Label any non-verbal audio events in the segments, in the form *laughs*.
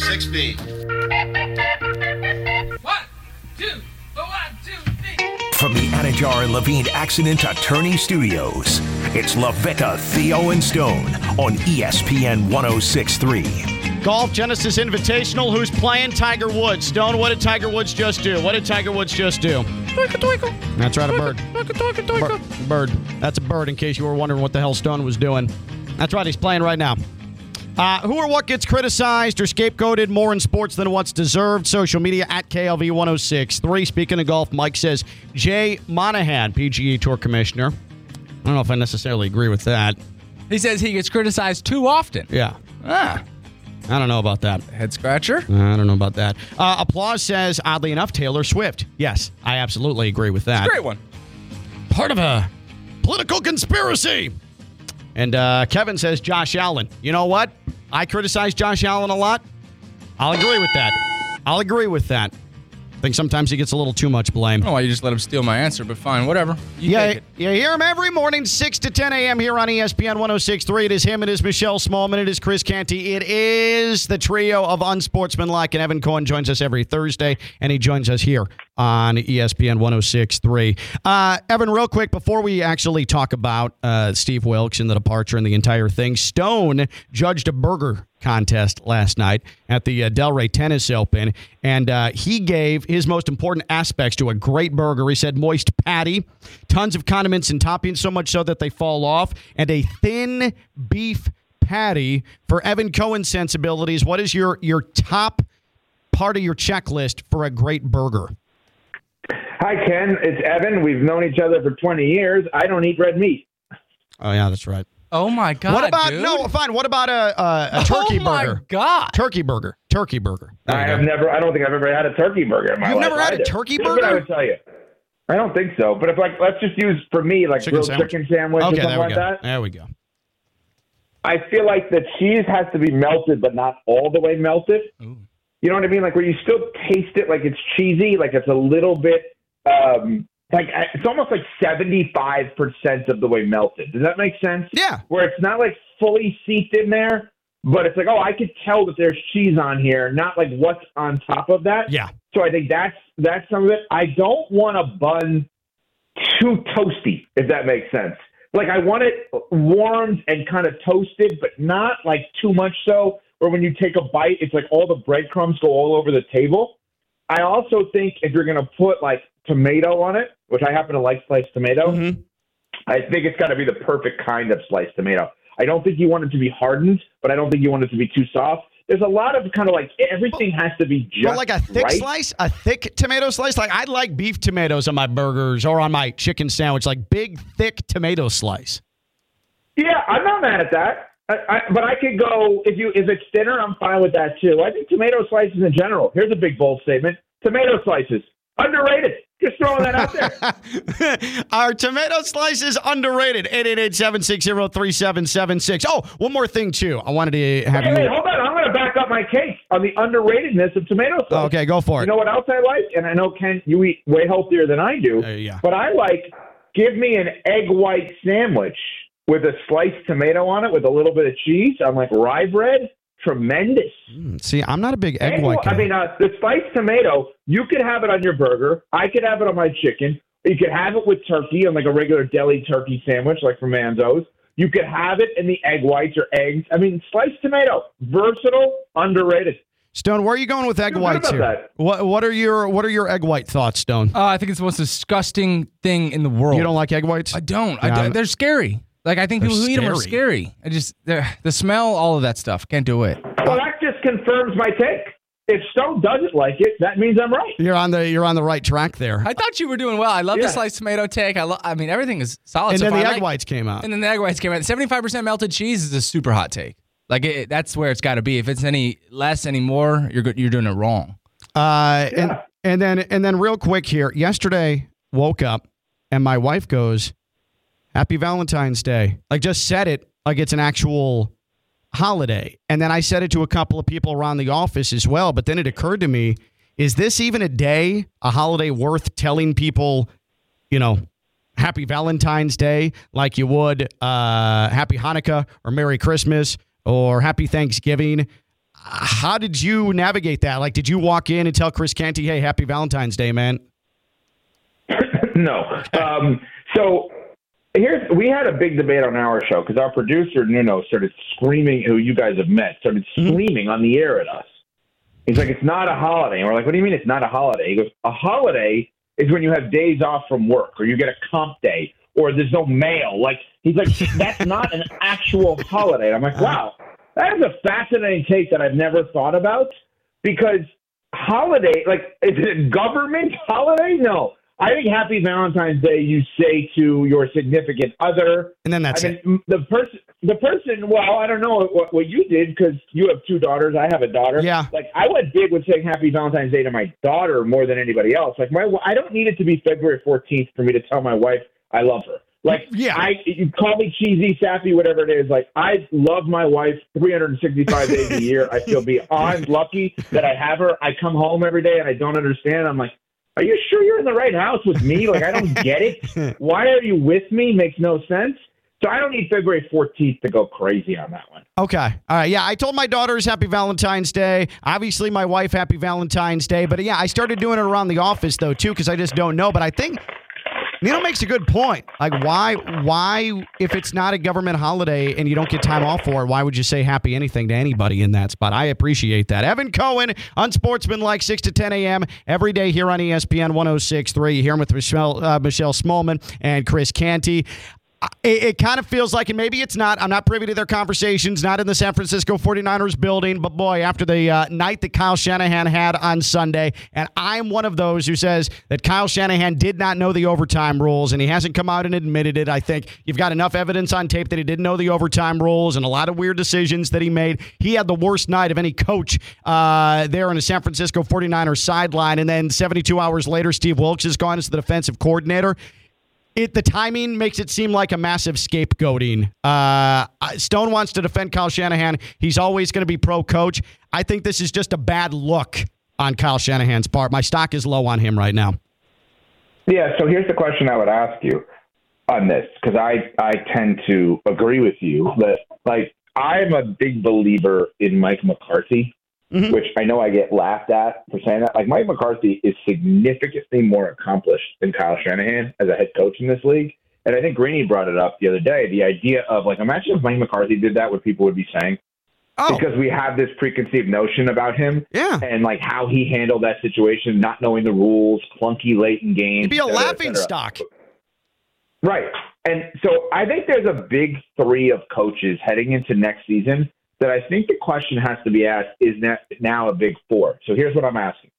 6B. One, two, oh, one, two, three. From the Anajar and Levine Accident Attorney Studios, it's Lavetta, Theo, and Stone on ESPN 1063. Golf Genesis Invitational. Who's playing? Tiger Woods. Stone, what did Tiger Woods just do? What did Tiger Woods just do? Twinkle, twinkle. That's right, a bird. Twinkle, twinkle, twinkle. Bird. That's a bird, in case you were wondering what the hell Stone was doing. That's right, he's playing right now. Uh, who or what gets criticized or scapegoated more in sports than what's deserved? Social media at KLV 1063. Speaking of golf, Mike says Jay Monahan, PGA Tour Commissioner. I don't know if I necessarily agree with that. He says he gets criticized too often. Yeah. Ah, I don't know about that. head scratcher. I don't know about that. Uh, applause says, oddly enough, Taylor Swift. Yes, I absolutely agree with that. Great one. Part of a political conspiracy. And uh, Kevin says, Josh Allen. You know what? I criticize Josh Allen a lot. I'll agree with that. I'll agree with that. I think sometimes he gets a little too much blame. Oh, I don't know why you just let him steal my answer, but fine, whatever. You Yeah, take it. you hear him every morning, 6 to 10 a.m. here on ESPN 1063. It is him, it is Michelle Smallman, it is Chris Canty. It is the trio of unsportsmanlike, and Evan Cohen joins us every Thursday, and he joins us here on ESPN 1063. Uh, Evan, real quick, before we actually talk about uh, Steve Wilks and the departure and the entire thing, Stone judged a burger contest last night at the uh, Delray Tennis Open, and uh, he gave his most important aspects to a great burger. He said moist patty, tons of condiments and toppings, so much so that they fall off, and a thin beef patty. For Evan Cohen's sensibilities, what is your your top part of your checklist for a great burger? Hi, Ken. It's Evan. We've known each other for 20 years. I don't eat red meat. Oh yeah, that's right. Oh my god. what about dude. no? Fine. What about a a, a *laughs* turkey oh my burger? god. Turkey burger. Turkey burger. There I have go. never. I don't think I've ever had a turkey burger in my You've life. never had a either. turkey Here's what I burger? would tell you. I don't think so. But if like, let's just use for me like Chicken grilled sandwich? chicken sandwich Okay, or something there we like go. that. There we go. I feel like the cheese has to be melted, but not all the way melted. Ooh. You know what I mean? Like where you still taste it like it's cheesy, like it's a little bit, um, like it's almost like seventy five percent of the way melted. Does that make sense? Yeah. Where it's not like fully seeped in there, but it's like, oh, I could tell that there's cheese on here, not like what's on top of that. Yeah. So I think that's that's some of it. I don't want a bun too toasty, if that makes sense. Like I want it warmed and kind of toasted, but not like too much so. Where when you take a bite, it's like all the breadcrumbs go all over the table. I also think if you're gonna put like tomato on it, which I happen to like sliced tomato, Mhm. I think it's got to be the perfect kind of sliced tomato. I don't think you want it to be hardened, but I don't think you want it to be too soft. There's a lot of kind of like everything has to be just But like a thick right. slice, a thick tomato slice. Like I like beef tomatoes on my burgers or on my chicken sandwich. Like big, thick tomato slice. Yeah, I'm not mad at that. I, I, but I could go if you if it's thinner, I'm fine with that too. I think tomato slices in general. Here's a big bold statement: tomato slices underrated. Just throwing that out there. *laughs* Our tomato slice is underrated. 888-760-3776. Oh, one more thing too. I wanted to have Hey, you. hold on. I'm going to back up my case on the underratedness of tomato slices. Oh, okay, go for it. You know what else I like? And I know Ken, you eat way healthier than I do. Uh, yeah. But I like give me an egg white sandwich with a sliced tomato on it with a little bit of cheese. I'm like rye bread. Tremendous. See, I'm not a big egg Egg white guy. I mean, uh, the spiced tomato, you could have it on your burger. I could have it on my chicken. You could have it with turkey on like a regular deli turkey sandwich, like from Manzo's. You could have it in the egg whites or eggs. I mean, sliced tomato, versatile, underrated. Stone, where are you going with egg whites here? that. What What are your What are your egg white thoughts, Stone? Uh, I think it's the most disgusting thing in the world. You don't like egg whites? I don't. Yeah, I don't. They're scary. Like I think They're people who eat them are scary. scary. I just the smell, all of that stuff. Can't do it. Well, that just confirms my take. If Stone doesn't like it, that means I'm right. You're on the You're on the right track there. I thought you were doing well. I love Yeah. the sliced tomato take. I love. I mean, everything is solid. and so then the far. I egg like- whites came out. And then the egg whites came out. Seventy-five percent melted cheese is a super hot take. Like it, that's where it's got to be. If it's any less, any more, you're you're doing it wrong. Uh, and and then and then real quick here. Yesterday, woke up and my wife goes, "Happy Valentine's Day!" Like just said it like it's an actual holiday. And then I said it to a couple of people around the office as well. But then it occurred to me: Is this even a day, a holiday worth telling people? You know, Happy Valentine's Day, like you would uh, Happy Hanukkah or Merry Christmas or Happy Thanksgiving. how did you navigate that? Like, did you walk in and tell Chris Canty, "Hey, Happy Valentine's Day, man"? *laughs* no. Um, so here's we had a big debate on our show because our producer Nuno started screaming, who you guys have met, started mm-hmm. screaming on the air at us. He's like, "It's not a holiday." And we're like, "What do you mean it's not a holiday?" He goes, "A holiday is when you have days off from work, or you get a comp day, or there's no mail." Like he's like, *laughs* "That's not an actual holiday." I'm like, uh-huh. "Wow, that is a fascinating take that I've never thought about because holiday, like, is it a government holiday? No." I think Happy Valentine's Day you say to your significant other, And then that's I it. the person, the person. Well, I don't know what, what you did because you have two daughters. I have a daughter. Yeah. Like I went big with saying Happy Valentine's Day to my daughter more than anybody else. Like my, I don't need it to be February 14th for me to tell my wife I love her. Like Yeah. I, you call me cheesy, sappy, whatever it is. Like I love my wife 365 days a year. I feel *laughs* beyond lucky that I have her. I come home every day and I don't understand. I'm like. Are you sure you're in the right house with me? Like, I don't get it. *laughs* Why are you with me? Makes no sense. So I don't need February 14th to go crazy on that one. Okay. All right. Yeah, I told my daughters Happy Valentine's Day. Obviously, my wife Happy Valentine's Day. But yeah, I started doing it around the office though too, because I just don't know. But I think Nino makes a good point. Like, why? Why, if it's not a government holiday and you don't get time off for it, why would you say happy anything to anybody in that spot? I appreciate that. Evan Cohen, unsportsmanlike, six to ten a.m. every day here on ESPN 106.3. You hear him with Michelle uh, Michelle Smallman and Chris Canty it, it kind of feels like, and maybe it's not, I'm not privy to their conversations, not in the San Francisco 49ers building, but boy, after the uh, night that Kyle Shanahan had on Sunday, and I'm one of those who says that Kyle Shanahan did not know the overtime rules, and he hasn't come out and admitted it. I think you've got enough evidence on tape that he didn't know the overtime rules and a lot of weird decisions that he made. He had the worst night of any coach uh, there in the San Francisco 49ers sideline, and then 72 hours later, Steve Wilks is gone as the defensive coordinator it the timing makes it seem like a massive scapegoating. Uh, Stone wants to defend Kyle Shanahan. He's always going to be pro coach. I think this is just a bad look on Kyle Shanahan's part. My stock is low on him right now. Yeah, so here's the question I would ask you on this because I, I tend to agree with you that, like, I'm a big believer in Mike McCarthy, Mhm. which I know I get laughed at for saying that. Like, Mike McCarthy is significantly more accomplished than Kyle Shanahan as a head coach in this league. And I think Greeny brought it up the other day the idea of, like, imagine if Mike McCarthy did that, what people would be saying. Oh, Because we have this preconceived notion about him yeah. and like how he handled that situation, not knowing the rules, clunky late in games. Be a et cetera, laughing stock. Right. And so I think there's a big three of coaches heading into next season that I think the question has to be asked is that now a big four? So here's what I'm asking.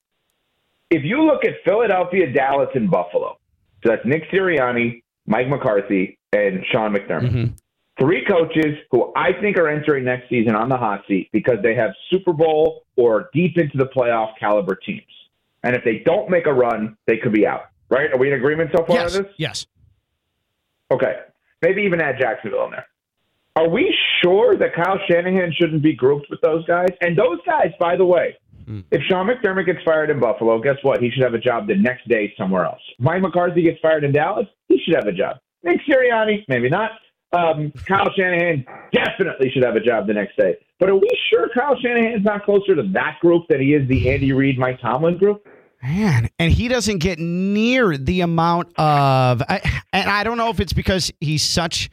If you look at Philadelphia, Dallas, and Buffalo, so that's Nick Sirianni, Mike McCarthy, and Sean McDermott. Mhm. Three coaches who I think are entering next season on the hot seat because they have Super Bowl or deep into the playoff caliber teams. And if they don't make a run, they could be out. Right? Are we in agreement so far Yes. on this? Yes. Okay. Maybe even add Jacksonville in there. Are we sure that Kyle Shanahan shouldn't be grouped with those guys? And those guys, by the way, if Sean McDermott gets fired in Buffalo, guess what? He should have a job the next day somewhere else. Mike McCarthy gets fired in Dallas, he should have a job. Nick Sirianni, maybe not. Um, Kyle Shanahan definitely should have a job the next day. But are we sure Kyle Shanahan's not closer to that group than he is the Andy Reid, Mike Tomlin group? Man, and he doesn't get near the amount of, I, and I don't know if it's because he's such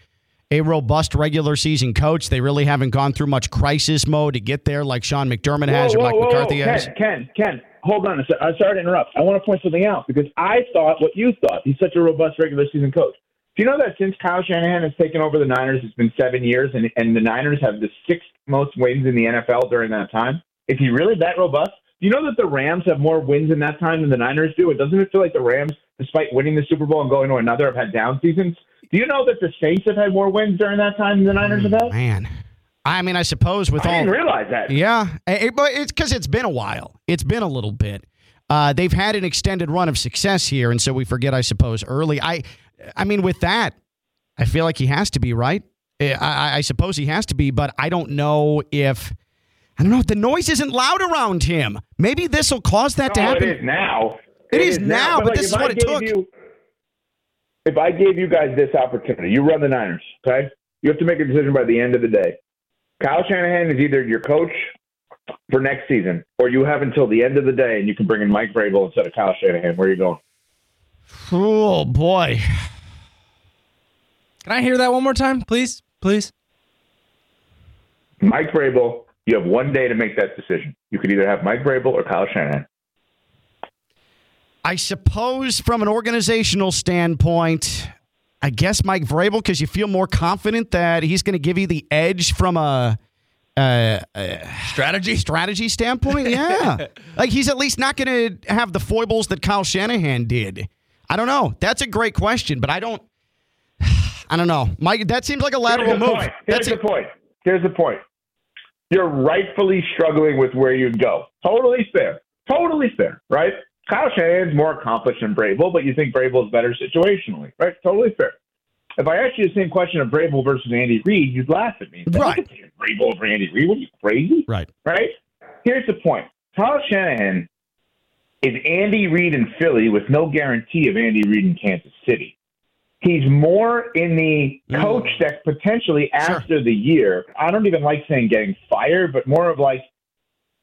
a robust regular season coach. They really haven't gone through much crisis mode to get there, like Sean McDermott has or Mike McCarthy has. Ken, Ken, Ken, hold on a second. I'm sorry to interrupt. I want to point something out because I thought what you thought. He's such a robust regular season coach. Do you know that since Kyle Shanahan has taken over the Niners, it's been seven years, and, and the Niners have the sixth most wins in the NFL during that time? Is he really that robust? Do you know that the Rams have more wins in that time than the Niners do? And doesn't it feel like the Rams, despite winning the Super Bowl and going to another, have had down seasons? Do you know that the Saints have had more wins during that time than the Niners have had? Man, I mean, I suppose with I all I didn't realize that. Yeah, it, but it's because it's been a while. It's been a little bit. Uh, they've had an extended run of success here, and so we forget, I suppose, early. I, I mean, with that, I feel like he has to be right. I, I, I suppose he has to be, but I don't know if I don't know. The noise isn't loud around him. Maybe this will cause that to happen. It is now. It is now, but like, this is what it took. You, if I gave you guys this opportunity, you run the Niners, okay? You have to make a decision by the end of the day. Kyle Shanahan is either your coach for next season, or you have until the end of the day and you can bring in Mike Vrabel instead of Kyle Shanahan. Where are you going? Oh boy. Can I hear that one more time, please? Please. Mike Vrabel. You have one day to make that decision. You could either have Mike Vrabel or Kyle Shanahan. I suppose from an organizational standpoint, I guess Mike Vrabel because you feel more confident that he's going to give you the edge from a, a, a Strategy. strategy standpoint. *laughs* Yeah, like he's at least not going to have the foibles that Kyle Shanahan did. I don't know. That's a great question, but I don't. *sighs* I don't know, Mike. That seems like a lateral Here's move. point. Here's That's the a, point. Here's the point. You're rightfully struggling with where you'd go. Totally fair. Totally fair, right? Kyle Shanahan's more accomplished than Vrabel, but you think Vrabel's better situationally, right? Totally fair. If I asked you the same question of Vrabel versus Andy Reid, you'd laugh at me. Right. Vrabel over Andy Reid? What are you crazy? right. right? Here's the point. Kyle Shanahan is Andy Reid in Philly with no guarantee of Andy Reid in Kansas City. He's more in the coach that potentially after the year, I don't even like saying getting fired, but more of like,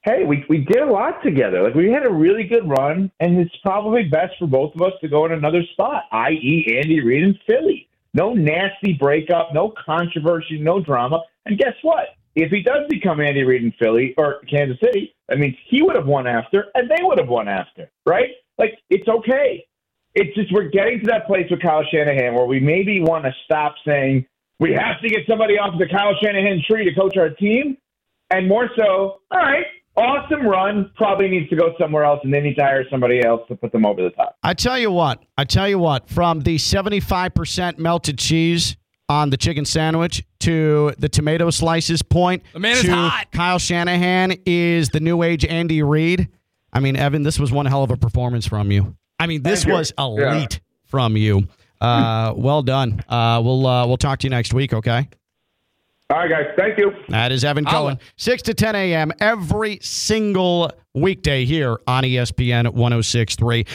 hey, we, we did a lot together. Like we had a really good run, and it's probably best for both of us to go in another spot, i.e., Andy Reid in Philly. No nasty breakup, no controversy, no drama. And guess what? If he does become Andy Reid in Philly or Kansas City, that means he would have won after, and they would have won after, right? Like it's okay. It's just we're getting to that place with Kyle Shanahan where we maybe want to stop saying we have to get somebody off the Kyle Shanahan tree to coach our team, and more so, all right, awesome run, probably needs to go somewhere else, and they need to hire somebody else to put them over the top. I tell you what. I tell you what. From the seventy-five percent melted cheese on the chicken sandwich to the tomato slices point The man is hot. Kyle Shanahan is the new age Andy Reid. I mean, Evan, this was one hell of a performance from you. I mean, this was elite from you. Uh, well done. Uh, we'll uh, we'll talk to you next week. Okay. All right, guys, thank you. That is Evan I'll- Cohen, 6 to 10 a.m. every single weekday here on ESPN 1063.